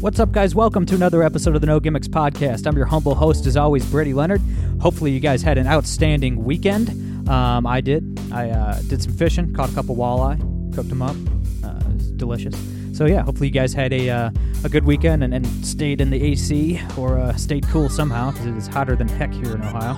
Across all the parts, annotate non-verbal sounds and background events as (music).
What's up, guys? Welcome to another episode of the No Gimmicks Podcast. I'm your humble host, as always, Brady Leonard. Hopefully, you guys had an outstanding weekend. Um, I did. I uh, did some fishing, caught a couple walleye, cooked them up. Uh, it was delicious. So yeah, hopefully you guys had a uh, a good weekend and, and, stayed in the AC or uh, stayed cool somehow because it is hotter than heck here in Ohio.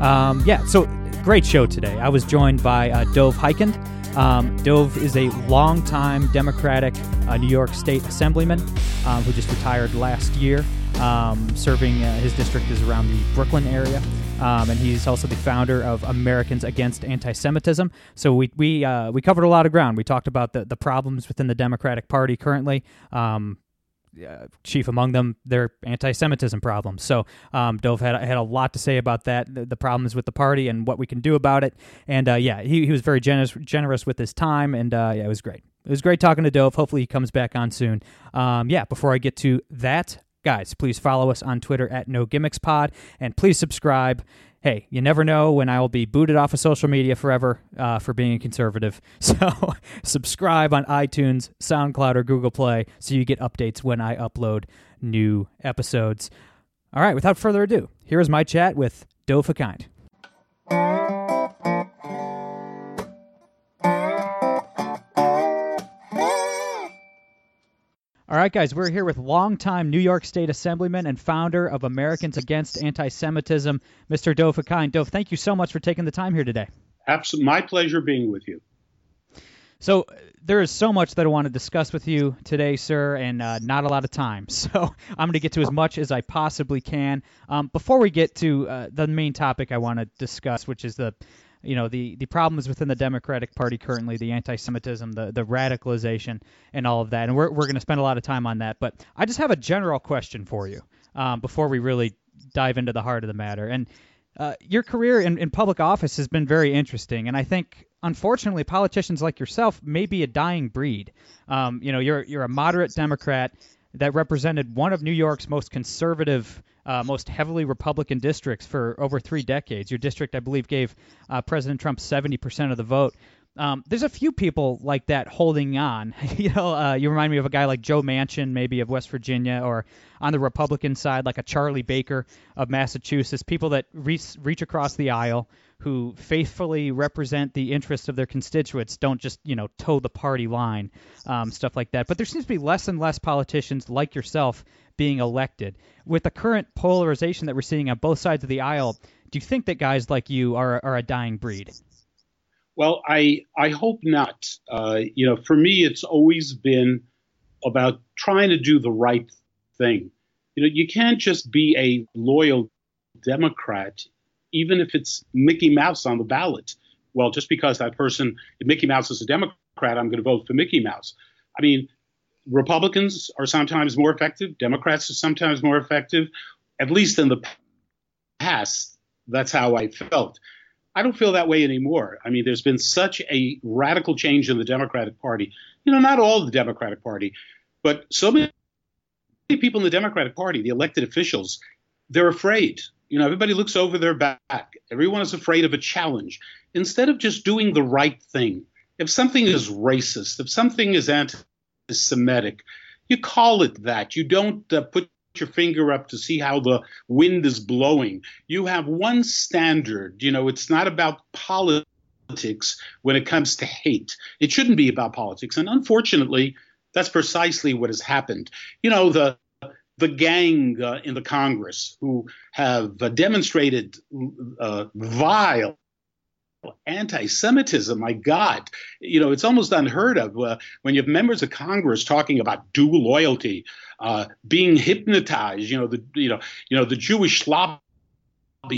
Um, yeah, so great show today. I was joined by uh, Dov Hikind. Um, Dov is a longtime Democratic uh, New York State Assemblyman um, who just retired last year. Um, serving uh, his district is around the Brooklyn area. Um, and he's also the founder of Americans Against Anti-Semitism. So we we uh, we covered a lot of ground. We talked about the the problems within the Democratic Party currently. Um, uh, chief among them their anti-Semitism problems. So um, Dov had had a lot to say about that, the, the, problems with the party, and what we can do about it. And uh, yeah, he, he was very generous generous with his time, and uh, yeah, it was great. It was great talking to Dov. Hopefully, he comes back on soon. Um, yeah, before I get to that, guys, please follow us on Twitter at No Gimmicks Pod, and please subscribe hey, you never know when I will be booted off of social media forever uh, for being a conservative. (laughs) So subscribe on iTunes, SoundCloud, or Google Play so you get updates when I upload new episodes. All right, without further ado, here is my chat with Dov Hikind. All right, guys, we're here with longtime New York State Assemblyman and founder of Americans Against Anti-Semitism, Mr. Dov Hikind. Dov, thank you so much for taking the time here today. Absolutely, my pleasure being with you. So there is so much that I want to discuss with you today, sir, and uh, not a lot of time. (laughs) So I'm going to get to as much as I possibly can. Um, before we get to uh, the main topic I want to discuss, which is the you know the the problems within the Democratic Party currently, the anti-Semitism, the the radicalization, and all of that. And we're we're going to spend a lot of time on that. But I just have a general question for you um, before we really dive into the heart of the matter. And uh, your career in, in public office has been very interesting, and I think unfortunately politicians like yourself may be a dying breed. Um, you know, you're you're a moderate Democrat that represented one of New York's most conservative uh, most heavily Republican districts for over three decades. Your district, I believe, gave uh, President Trump 70% of the vote. Um, there's a few people like that holding on. (laughs) you know, uh, you remind me of a guy like Joe Manchin, maybe of West Virginia, or on the Republican side, like a Charlie Baker of Massachusetts. People that reach, reach across the aisle, who faithfully represent the interests of their constituents, don't just you know toe the party line, um, stuff like that. But there seems to be less and less politicians like yourself being elected. With the current polarization that we're seeing on both sides of the aisle, do you think that guys like you are, are a dying breed? Well, I I hope not. Uh, you know, for me, it's always been about trying to do the right thing. You know, you can't just be a loyal Democrat, even if it's Mickey Mouse on the ballot. Well, just because that person, if Mickey Mouse is a Democrat, I'm going to vote for Mickey Mouse. I mean, Republicans are sometimes more effective, Democrats are sometimes more effective, at least in the past. That's how I felt. I don't feel that way anymore. I mean, there's been such a radical change in the Democratic Party. You know, not all the Democratic Party, but so many people in the Democratic Party, the elected officials, they're afraid. You know, everybody looks over their back. Everyone is afraid of a challenge. Instead of just doing the right thing, if something is racist, if something is anti Semitic. You call it that. You don't uh, put your finger up to see how the wind is blowing. You have one standard. You know, it's not about politics when it comes to hate. It shouldn't be about politics. And unfortunately, that's precisely what has happened. You know, the the gang uh, in the Congress who have uh, demonstrated uh, vile anti-Semitism. My God, you know, it's almost unheard of uh, when you have members of Congress talking about dual loyalty, uh, being hypnotized. You know, the you know you know the Jewish lobby,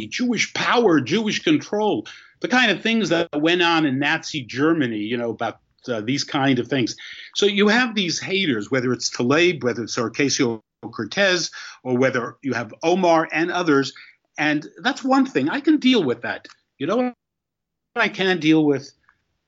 Jewish power, Jewish control, the kind of things that went on in Nazi Germany. You know about. Uh, these kind of things. So you have these haters, whether it's Tlaib, whether it's Ocasio Cortez or whether you have Omar and others. And that's one thing. I can deal with that. You know what I can deal with?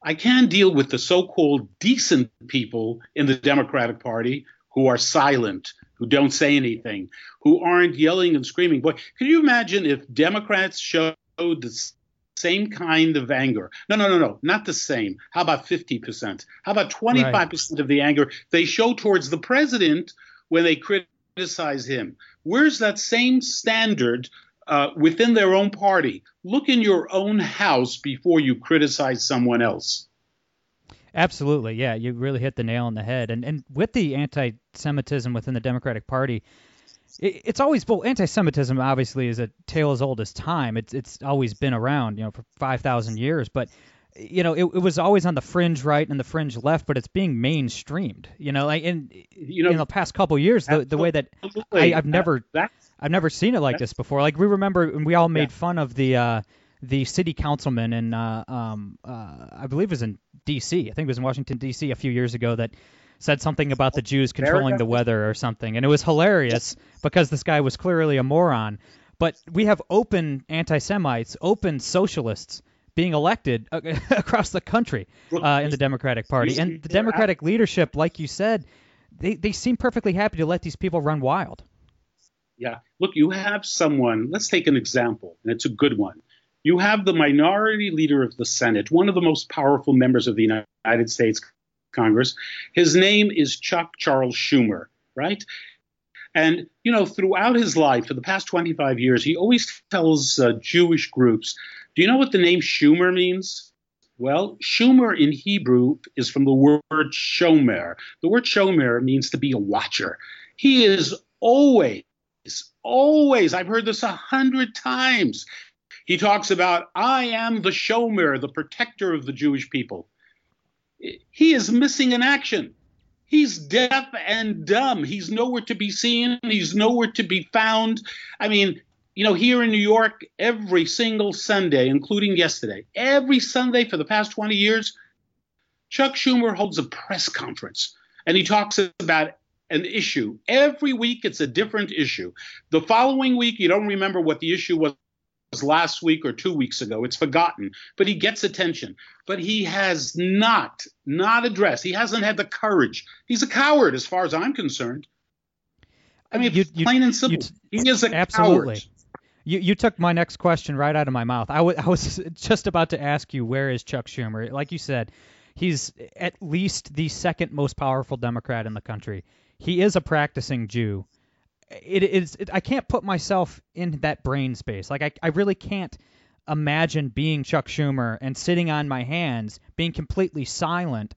I can deal with the so called decent people in the Democratic Party who are silent, who don't say anything, who aren't yelling and screaming. Boy, can you imagine if Democrats showed the same kind of anger? No, no, no, no, not the same. How about 50%? How about 25% right. of the anger they show towards the president when they criticize him? Where's that same standard uh, within their own party. Look in your own house before you criticize someone else. Absolutely, yeah, you really hit the nail on the head. And and with the anti-Semitism within the Democratic Party, it, it's always well, anti-Semitism obviously is a tale as old as time. It's it's always been around, you know, for five thousand years. But you know, it, it was always on the fringe right and the fringe left, but it's being mainstreamed. You know, like in you know in the past couple years, the the way that I, have never I've never seen it like this before. Like we remember, and we all made yeah. fun of the uh, the city councilman in, uh, um, uh, I believe it was in D.C. I think it was in Washington D.C. a few years ago that said something about the Jews controlling the weather or something, and it was hilarious because this guy was clearly a moron. But we have open anti-Semites, open socialists being elected (laughs) across the country uh, in the Democratic Party, and the Democratic leadership, like you said, they they seem perfectly happy to let these people run wild. Yeah. Look, you have someone, let's take an example, and it's a good one. You have the minority leader of the Senate, one of the most powerful members of the United States Congress. His name is Chuck Charles Schumer, right? And, you know, throughout his life, for the past 25 years, he always tells uh, Jewish groups, do you know what the name Schumer means? Well, Schumer in Hebrew is from the word shomer. The word shomer means to be a watcher. He is always always, I've heard this a hundred times. He talks about, I am the shomer, the protector of the Jewish people. He is missing in action. He's deaf and dumb. He's nowhere to be seen. He's nowhere to be found. I mean, you know, here in New York, every single Sunday, including yesterday, every Sunday for the past 20 years, Chuck Schumer holds a press conference and he talks about an issue. Every week it's a different issue. The following week, you don't remember what the issue was last week or two weeks ago. It's forgotten, but he gets attention. But he has not, not addressed. He hasn't had the courage. He's a coward, as far as I'm concerned. I mean, you, you, plain and simple. You, he is a absolutely. coward. You, you took my next question right out of my mouth. I, w- I was (laughs) just about to ask you, where is Chuck Schumer? Like you said, he's at least the second most powerful Democrat in the country he is a practicing Jew. It is. It, I can't put myself in that brain space. Like I, I really can't imagine being Chuck Schumer and sitting on my hands, being completely silent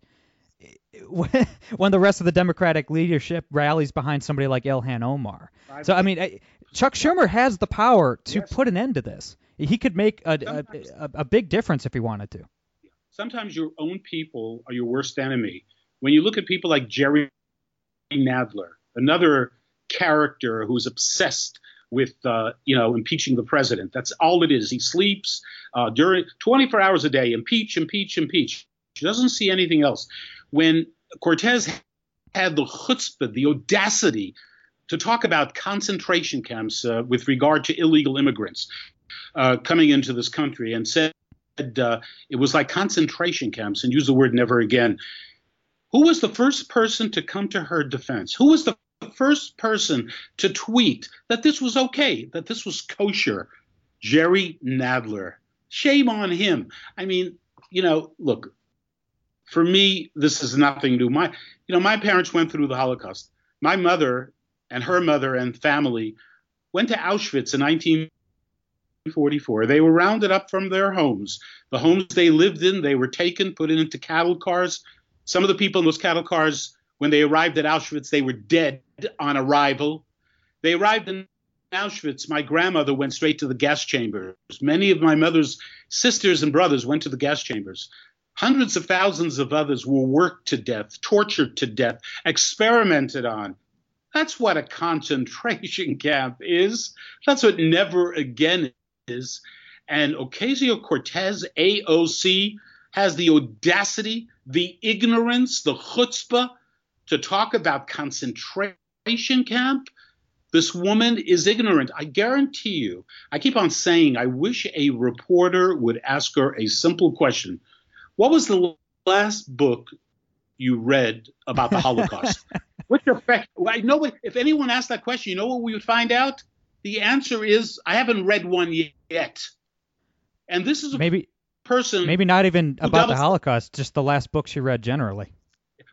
(laughs) when the rest of the Democratic leadership rallies behind somebody like Ilhan Omar. So I mean, Chuck Schumer has the power to yes. put an end to this. He could make a, a, a, a big difference if he wanted to. Sometimes your own people are your worst enemy. When you look at people like Jerry Nadler, another character who's obsessed with uh, you know impeaching the president. That's all it is. He sleeps uh, during 24 hours a day. Impeach, impeach, impeach. He doesn't see anything else. When Cortez had the chutzpah, the audacity to talk about concentration camps uh, with regard to illegal immigrants uh, coming into this country, and said uh, it was like concentration camps, and used the word never again. Who was the first person to come to her defense? Who was the first person to tweet that this was okay, that this was kosher? Jerry Nadler. Shame on him. I mean, you know, look, for me, this is nothing new. My, you know, my parents went through the Holocaust. My mother and her mother and family went to Auschwitz in 1944. They were rounded up from their homes. The homes they lived in, they were taken, put into cattle cars, some of the people in those cattle cars, when they arrived at Auschwitz, they were dead on arrival. They arrived in Auschwitz. My grandmother went straight to the gas chambers. Many of my mother's sisters and brothers went to the gas chambers. Hundreds of thousands of others were worked to death, tortured to death, experimented on. That's what a concentration (laughs) camp is. That's what never again is. And Ocasio Cortez, AOC, has the audacity, the ignorance, the chutzpah to talk about concentration camp. This woman is ignorant. I guarantee you. I keep on saying, I wish a reporter would ask her a simple question. What was the last book you read about the Holocaust? (laughs) What's your I know if anyone asked that question, you know what we would find out? The answer is I haven't read one yet. And this is maybe person maybe not even about the Holocaust, just the last book she read generally.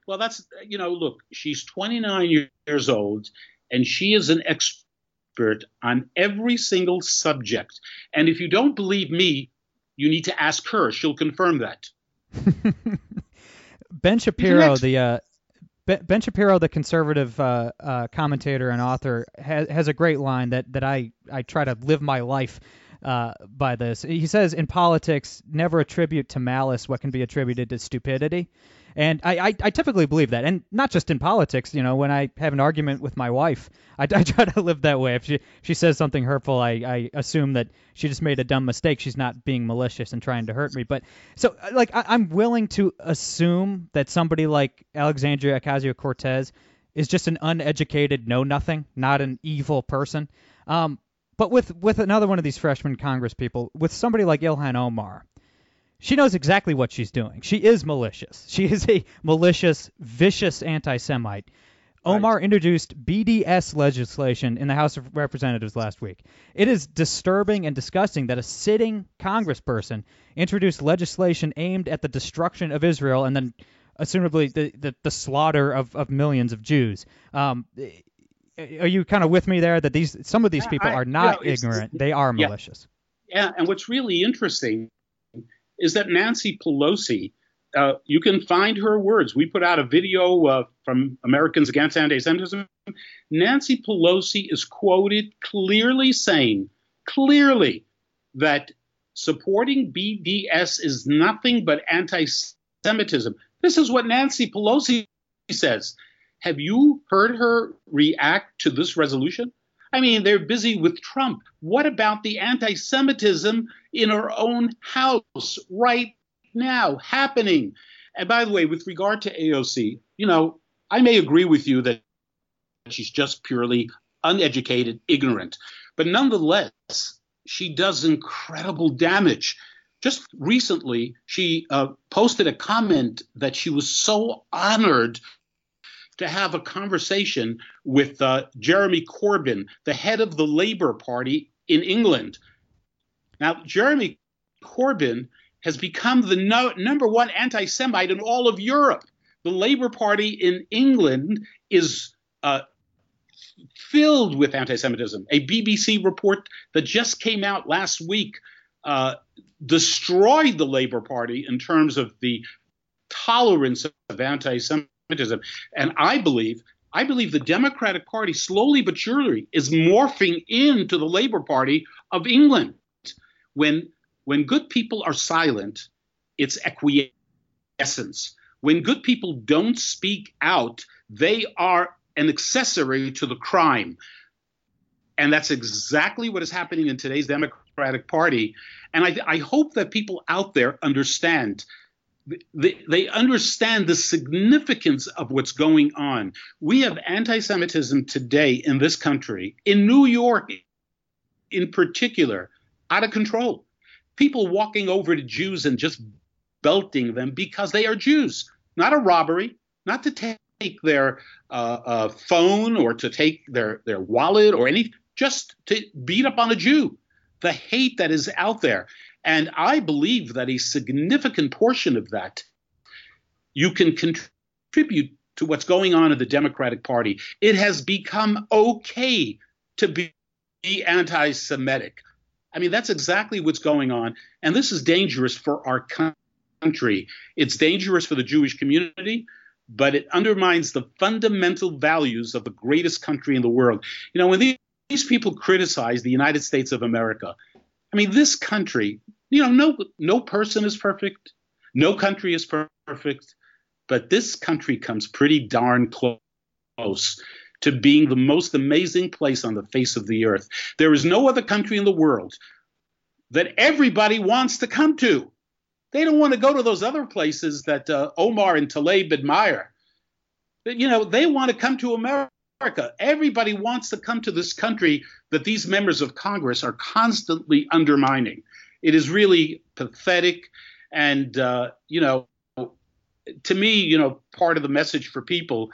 Well, that's you know, look, she's 29 years old and she is an expert on every single subject. And if you don't believe me, you need to ask her. She'll confirm that. (laughs) ben Shapiro, the uh, Ben Shapiro, the conservative uh, uh, commentator and author, has, has a great line that, that I, I try to live my life uh, by this. He says, In politics, never attribute to malice what can be attributed to stupidity. And I, I, I, typically believe that, and not just in politics. You know, when I have an argument with my wife, (laughs) I, I try to live that way. If she she says something hurtful, I, I assume that she just made a dumb mistake. She's not being malicious and trying to hurt me. But so, uh, like, I, I'm willing to assume that somebody like Alexandria Ocasio Cortez is just an uneducated know nothing, not an evil person. Um, but with with another one of these freshman Congress people, with somebody like Ilhan Omar, she knows exactly what she's doing. She is malicious. She is a malicious, vicious anti Semite. Right. Omar introduced BDS legislation in the House of Representatives last week. It is disturbing and disgusting that a sitting congressperson introduced legislation aimed at the destruction of Israel and then, assumably, the, the, the slaughter of, of millions of Jews. Um, are you kind of with me there that these some of these people are not you know, ignorant; they are malicious. Yeah, and what's really interesting is that Nancy Pelosi, uh, you can find her words. We put out a video uh, from Americans Against Anti-Semitism. Nancy Pelosi is quoted clearly saying, clearly, that supporting BDS is nothing but anti-Semitism. This is what Nancy Pelosi says. Have you heard her react to this resolution? I mean, they're busy with Trump. What about the anti Semitism in our own house right now happening? And by the way, with regard to AOC, you know, I may agree with you that she's just purely uneducated, ignorant. But nonetheless, she does incredible damage. Just recently, she uh, posted a comment that she was so honored to have a conversation with uh, Jeremy Corbyn, the head of the Labour Party in England. Now, Jeremy Corbyn has become the no, number one anti Semite in all of Europe. The Labour Party in England is uh, filled with anti Semitism. A BBC report that just came out last week uh, destroyed the Labour Party in terms of the tolerance of anti Semitism anti-Semitism. And I believe, I believe the Democratic Party slowly but surely is morphing into the Labour Party of England. When when good people are silent, it's acquiescence. When good people don't speak out, they are an accessory to the crime. And that's exactly what is happening in today's Democratic Party. And I, I hope that people out there understand they, they understand the significance of what's going on. We have anti Semitism today in this country, in New York in particular, out of control. People walking over to Jews and just belting them because they are Jews, not a robbery, not to take their uh, uh, phone or to take their, their wallet or anything, just to beat up on a Jew. The hate that is out there. And I believe that a significant portion of that you can contribute to what's going on in the Democratic Party. It has become okay to be anti Semitic. I mean, that's exactly what's going on. And this is dangerous for our country. It's dangerous for the Jewish community, but it undermines the fundamental values of the greatest country in the world. You know, when these people criticize the United States of America, I mean, this country, you know, no no person is perfect, no country is perfect, but this country comes pretty darn close to being the most amazing place on the face of the earth. There is no other country in the world that everybody wants to come to. They don't want to go to those other places that uh, Omar and Tlaib admire. But, you know, they want to come to America. Everybody wants to come to this country that these members of Congress are constantly undermining. It is really pathetic. And, uh, you know, to me, you know, part of the message for people,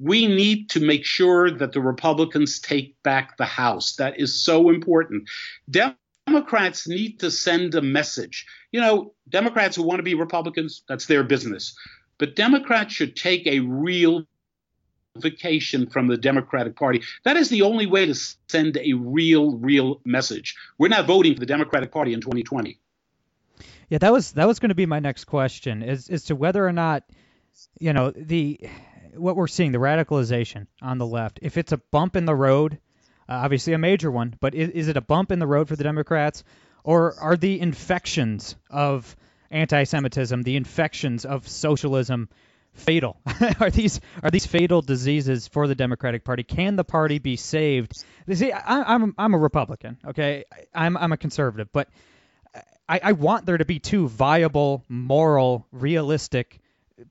we need to make sure that the Republicans take back the House. That is so important. Democrats need to send a message. You know, Democrats who want to be Republicans, that's their business. But Democrats should take a real vacation from the Democratic Party. That is the only way to send a real, real message. We're not voting for the Democratic Party in 2020. Yeah, that was that was going to be my next question is as to whether or not you know the what we're seeing the radicalization on the left. If it's a bump in the road, uh, obviously a major one, but is, is it a bump in the road for the Democrats, or are the infections of anti-Semitism, the infections of socialism, fatal? (laughs) are these are these fatal diseases for the Democratic Party? Can the party be saved? See, I, I'm I'm a Republican, okay, I'm I'm a conservative, but I, I want there to be two viable, moral, realistic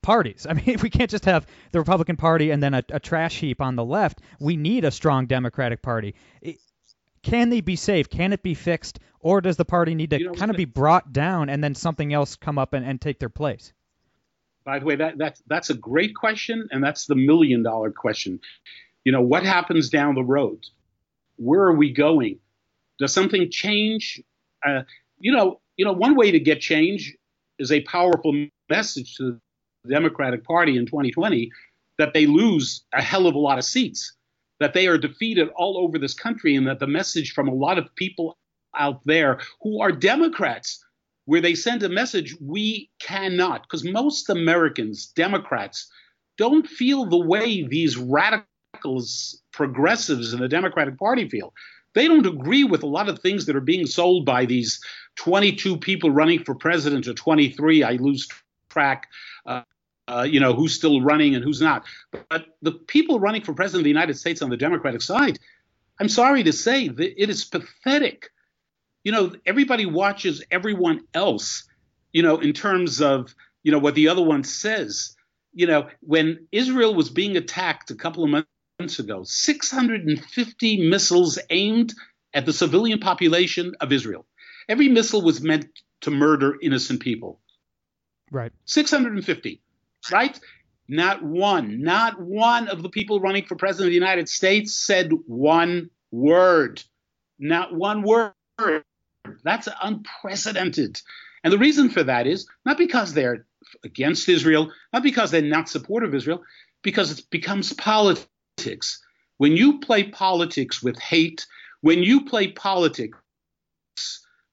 parties. (laughs) I mean, we can't just have the Republican Party and then a, a trash heap on the left. We need a strong Democratic Party. It, can they be saved? Can it be fixed? Or does the party need to you know, kind of be brought down and then something else come up and, and take their place? By the way, that, that's, that's a great question, and that's the million dollar question. You know, what happens down the road? Where are we going? Does something change? Uh, you know, you know, one way to get change is a powerful message to the Democratic Party in 2020 that they lose a hell of a lot of seats, that they are defeated all over this country, and that the message from a lot of people out there who are Democrats, where they send a message, we cannot, because most Americans, Democrats, don't feel the way these radicals, progressives in the Democratic Party feel. They don't agree with a lot of things that are being sold by these 22 people running for president or 23. I lose track. Uh, uh, you know who's still running and who's not. But the people running for president of the United States on the Democratic side, I'm sorry to say it is pathetic. You know, everybody watches everyone else. You know, in terms of you know what the other one says. You know, when Israel was being attacked a couple of months ago, 650 missiles aimed at the civilian population of Israel. Every missile was meant to murder innocent people. Right. 650, right? Not one, not one of the people running for president of the United States said one word. Not one word. That's unprecedented. And the reason for that is not because they're against Israel, not because they're not supportive of Israel, because it becomes politics. When you play politics with hate, when you play politics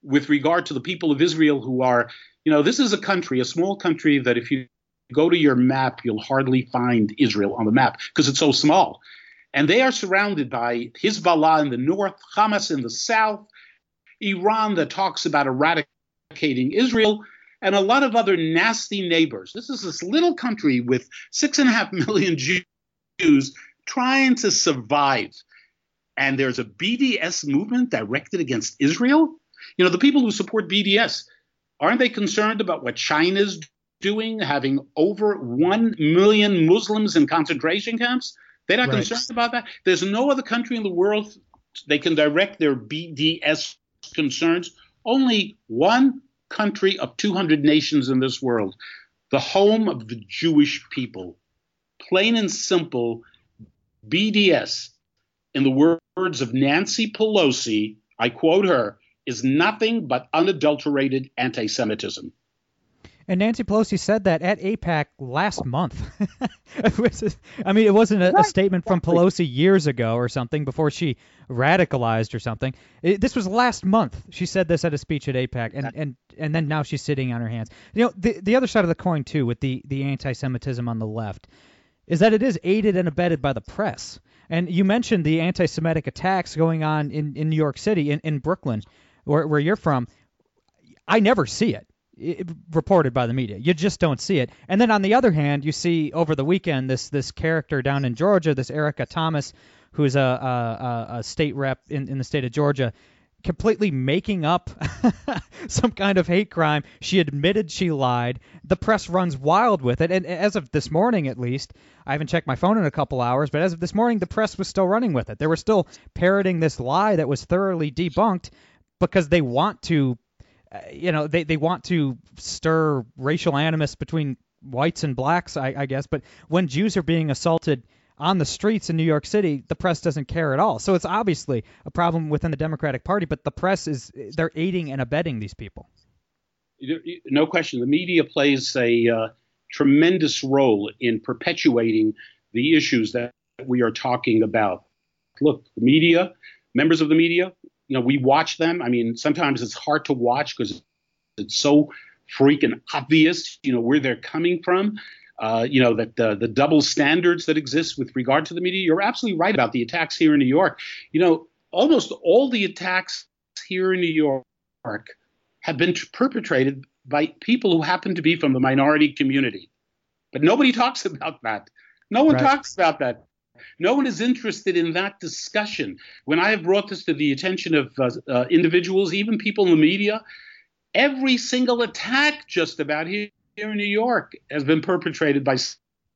with regard to the people of Israel who are, you know, this is a country, a small country that if you go to your map, you'll hardly find Israel on the map because it's so small. And they are surrounded by Hezbollah in the north, Hamas in the south, Iran that talks about eradicating Israel, and a lot of other nasty neighbors. This is this little country with six and a half million Jews trying to survive. And there's a BDS movement directed against Israel. You know, the people who support BDS, aren't they concerned about what China's doing, having over 1 million Muslims in concentration camps? They're not right. concerned about that. There's no other country in the world they can direct their BDS concerns. Only one country of 200 nations in this world, the home of the Jewish people. Plain and simple, BDS, in the words of Nancy Pelosi, I quote her, is nothing but unadulterated anti Semitism. And Nancy Pelosi said that at AIPAC last month. (laughs) I mean, it wasn't a, a, statement from Pelosi years ago or something before she radicalized or something. It, this was last month. She said this at a speech at AIPAC, and, and, and then now she's sitting on her hands. You know, the the other side of the coin too, with the the anti-Semitism on the left, is that it is aided and abetted by the press. And you mentioned the anti-Semitic attacks going on in, in New York City, in, in Brooklyn where, where you're from, I never see it, it, reported by the media. You just don't see it. And then on the other hand, you see over the weekend this this character down in Georgia, this Erica Thomas, who's a, a, a state rep in, in the state of Georgia, completely making up (laughs) some kind of hate crime. She admitted she lied. The press runs wild with it. And as of this morning, at least, I haven't checked my phone in a couple hours, but as of this morning, the press was still running with it. They were still parroting this lie that was thoroughly debunked because they want to, you know, they, they want to stir racial animus between whites and blacks, I, I guess. But when Jews are being assaulted on the streets in New York City, the press doesn't care at all. So it's obviously a problem within the Democratic Party, but the press is they're aiding and abetting these people. No question. The media plays a uh, tremendous role in perpetuating the issues that we are talking about. Look, the media, members of the media, you know, we watch them. I mean, sometimes it's hard to watch because it's so freaking obvious, you know, where they're coming from uh, you know, that the, the double standards that exist with regard to the media. You're absolutely right about the attacks here in New York. You know, almost all the attacks here in New York have been perpetrated by people who happen to be from the minority community. But nobody talks about that. No one right. talks about that. No one is interested in that discussion. When I have brought this to the attention of uh, uh, individuals, even people in the media, every single attack just about here here in New York has been perpetrated by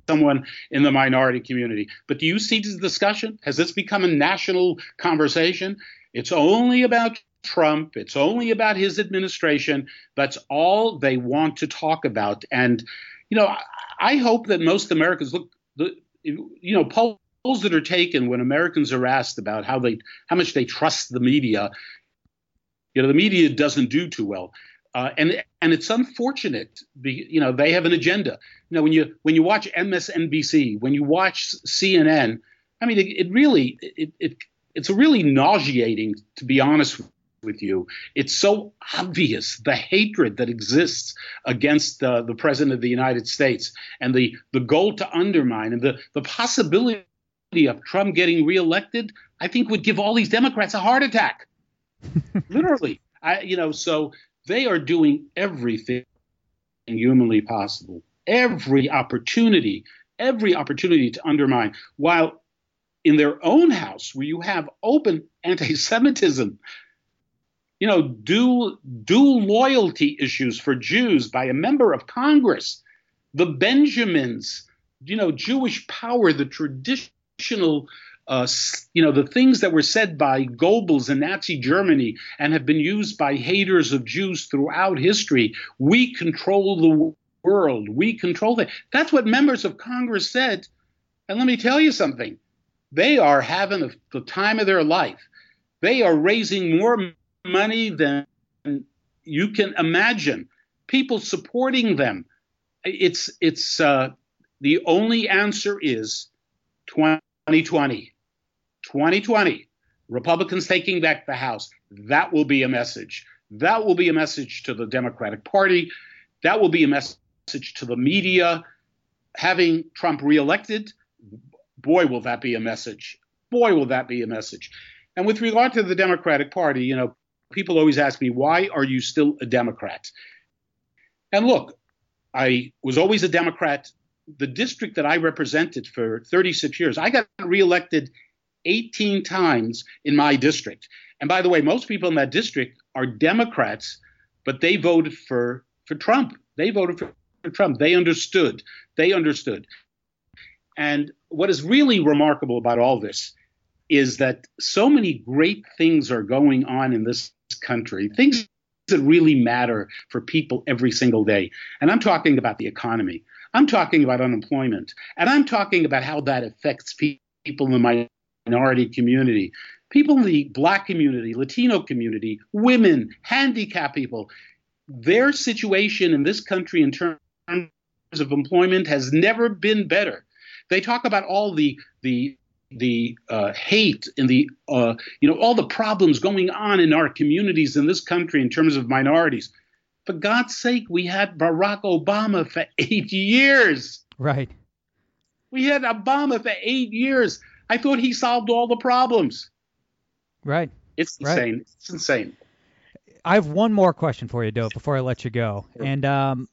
someone in the minority community. But do you see this discussion? Has this become a national conversation? It's only about Trump. It's only about his administration. That's all they want to talk about. And, you know, I hope that most Americans look, you know, polls that are taken when Americans are asked about how they, how much they trust the media, you know, the media doesn't do too well. Uh, and and it's unfortunate. You know, they have an agenda. You know, when you when you watch MSNBC, when you watch CNN, I mean, it, it really it, it it's really nauseating to be honest with you. It's so obvious the hatred that exists against uh, the president of the United States and the the goal to undermine and the the possibility of Trump getting reelected. I think would give all these Democrats a heart attack. (laughs) Literally. I, you know, so they are doing everything humanly possible, every opportunity, every opportunity to undermine, while in their own house, where you have open anti Semitism, you know, dual, dual loyalty issues for Jews by a member of Congress, the Benjamins, you know, Jewish power, the traditional uh, you know, the things that were said by Goebbels in Nazi Germany and have been used by haters of Jews throughout history. We control the world. We control that. That's what members of Congress said. And let me tell you something. They are having the time of their life. They are raising more money than you can imagine. People supporting them. It's it's uh, the only answer is 2020. 2020, Republicans taking back the House, that will be a message. That will be a message to the Democratic Party. That will be a message to the media. Having Trump reelected, boy, will that be a message. Boy, will that be a message. And with regard to the Democratic Party, you know, people always ask me, why are you still a Democrat? And look, I was always a Democrat. The district that I represented for 36 years, I got reelected 18 times in my district. And by the way, most people in that district are Democrats, but they voted for for Trump. They voted for, for Trump. They understood. They understood. And what is really remarkable about all this is that so many great things are going on in this country, things that really matter for people every single day. And I'm talking about the economy. I'm talking about unemployment. And I'm talking about how that affects people in my minority community, people in the black community, Latino community, women, handicapped people, their situation in this country in terms of employment has never been better. They talk about all the the the uh, hate and the uh, you know all the problems going on in our communities in this country in terms of minorities. For God's sake, we had Barack Obama for eight years. Right. We had Obama for eight years. I thought he solved all the problems. Right. It's insane. Right. It's insane. I have one more question for you, Doe, before I let you go. And um,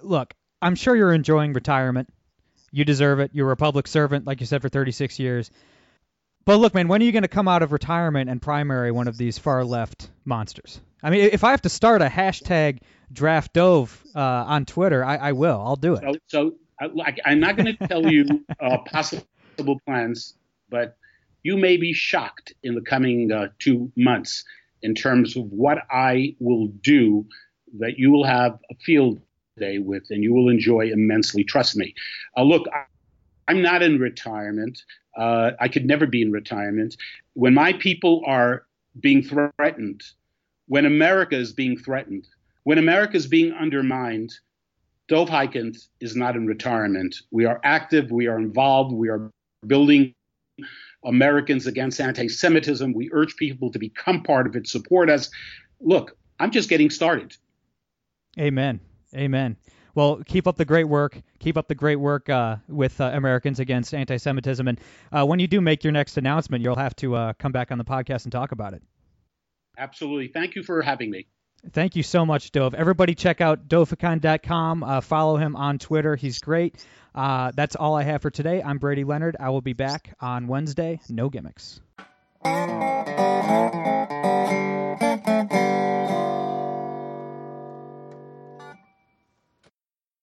look, I'm sure you're enjoying retirement. You deserve it. You're a public servant, like you said, for 36 years. But look, man, when are you going to come out of retirement and primary one of these far left monsters? I mean, if I have to start a hashtag draft Dov uh, on Twitter, I, I, will. I'll do it. So, so I, am not going to tell you uh, (laughs) possible plans, but you may be shocked in the coming uh, two months in terms of what I will do that you will have a field day with and you will enjoy immensely. Trust me. Uh, look, I, I'm not in retirement. Uh, I could never be in retirement. When my people are being threatened, when America is being threatened, when America is being undermined, Dov Hikind is not in retirement. We are active, we are involved, we are building Americans against anti Semitism. We urge people to become part of it, support us. Look, I'm just getting started. Amen. Amen. Well, keep up the great work. Keep up the great work uh, with uh, Americans against anti-Semitism. And uh, when you do make your next announcement, you'll have to uh, come back on the podcast and talk about it. Absolutely. Thank you for having me. Thank you so much, Dov. Everybody check out dovhikind.com. Uh, follow him on Twitter. He's great. Uh, that's all I have for today. I'm Brady Leonard. I will be back on Wednesday. No gimmicks.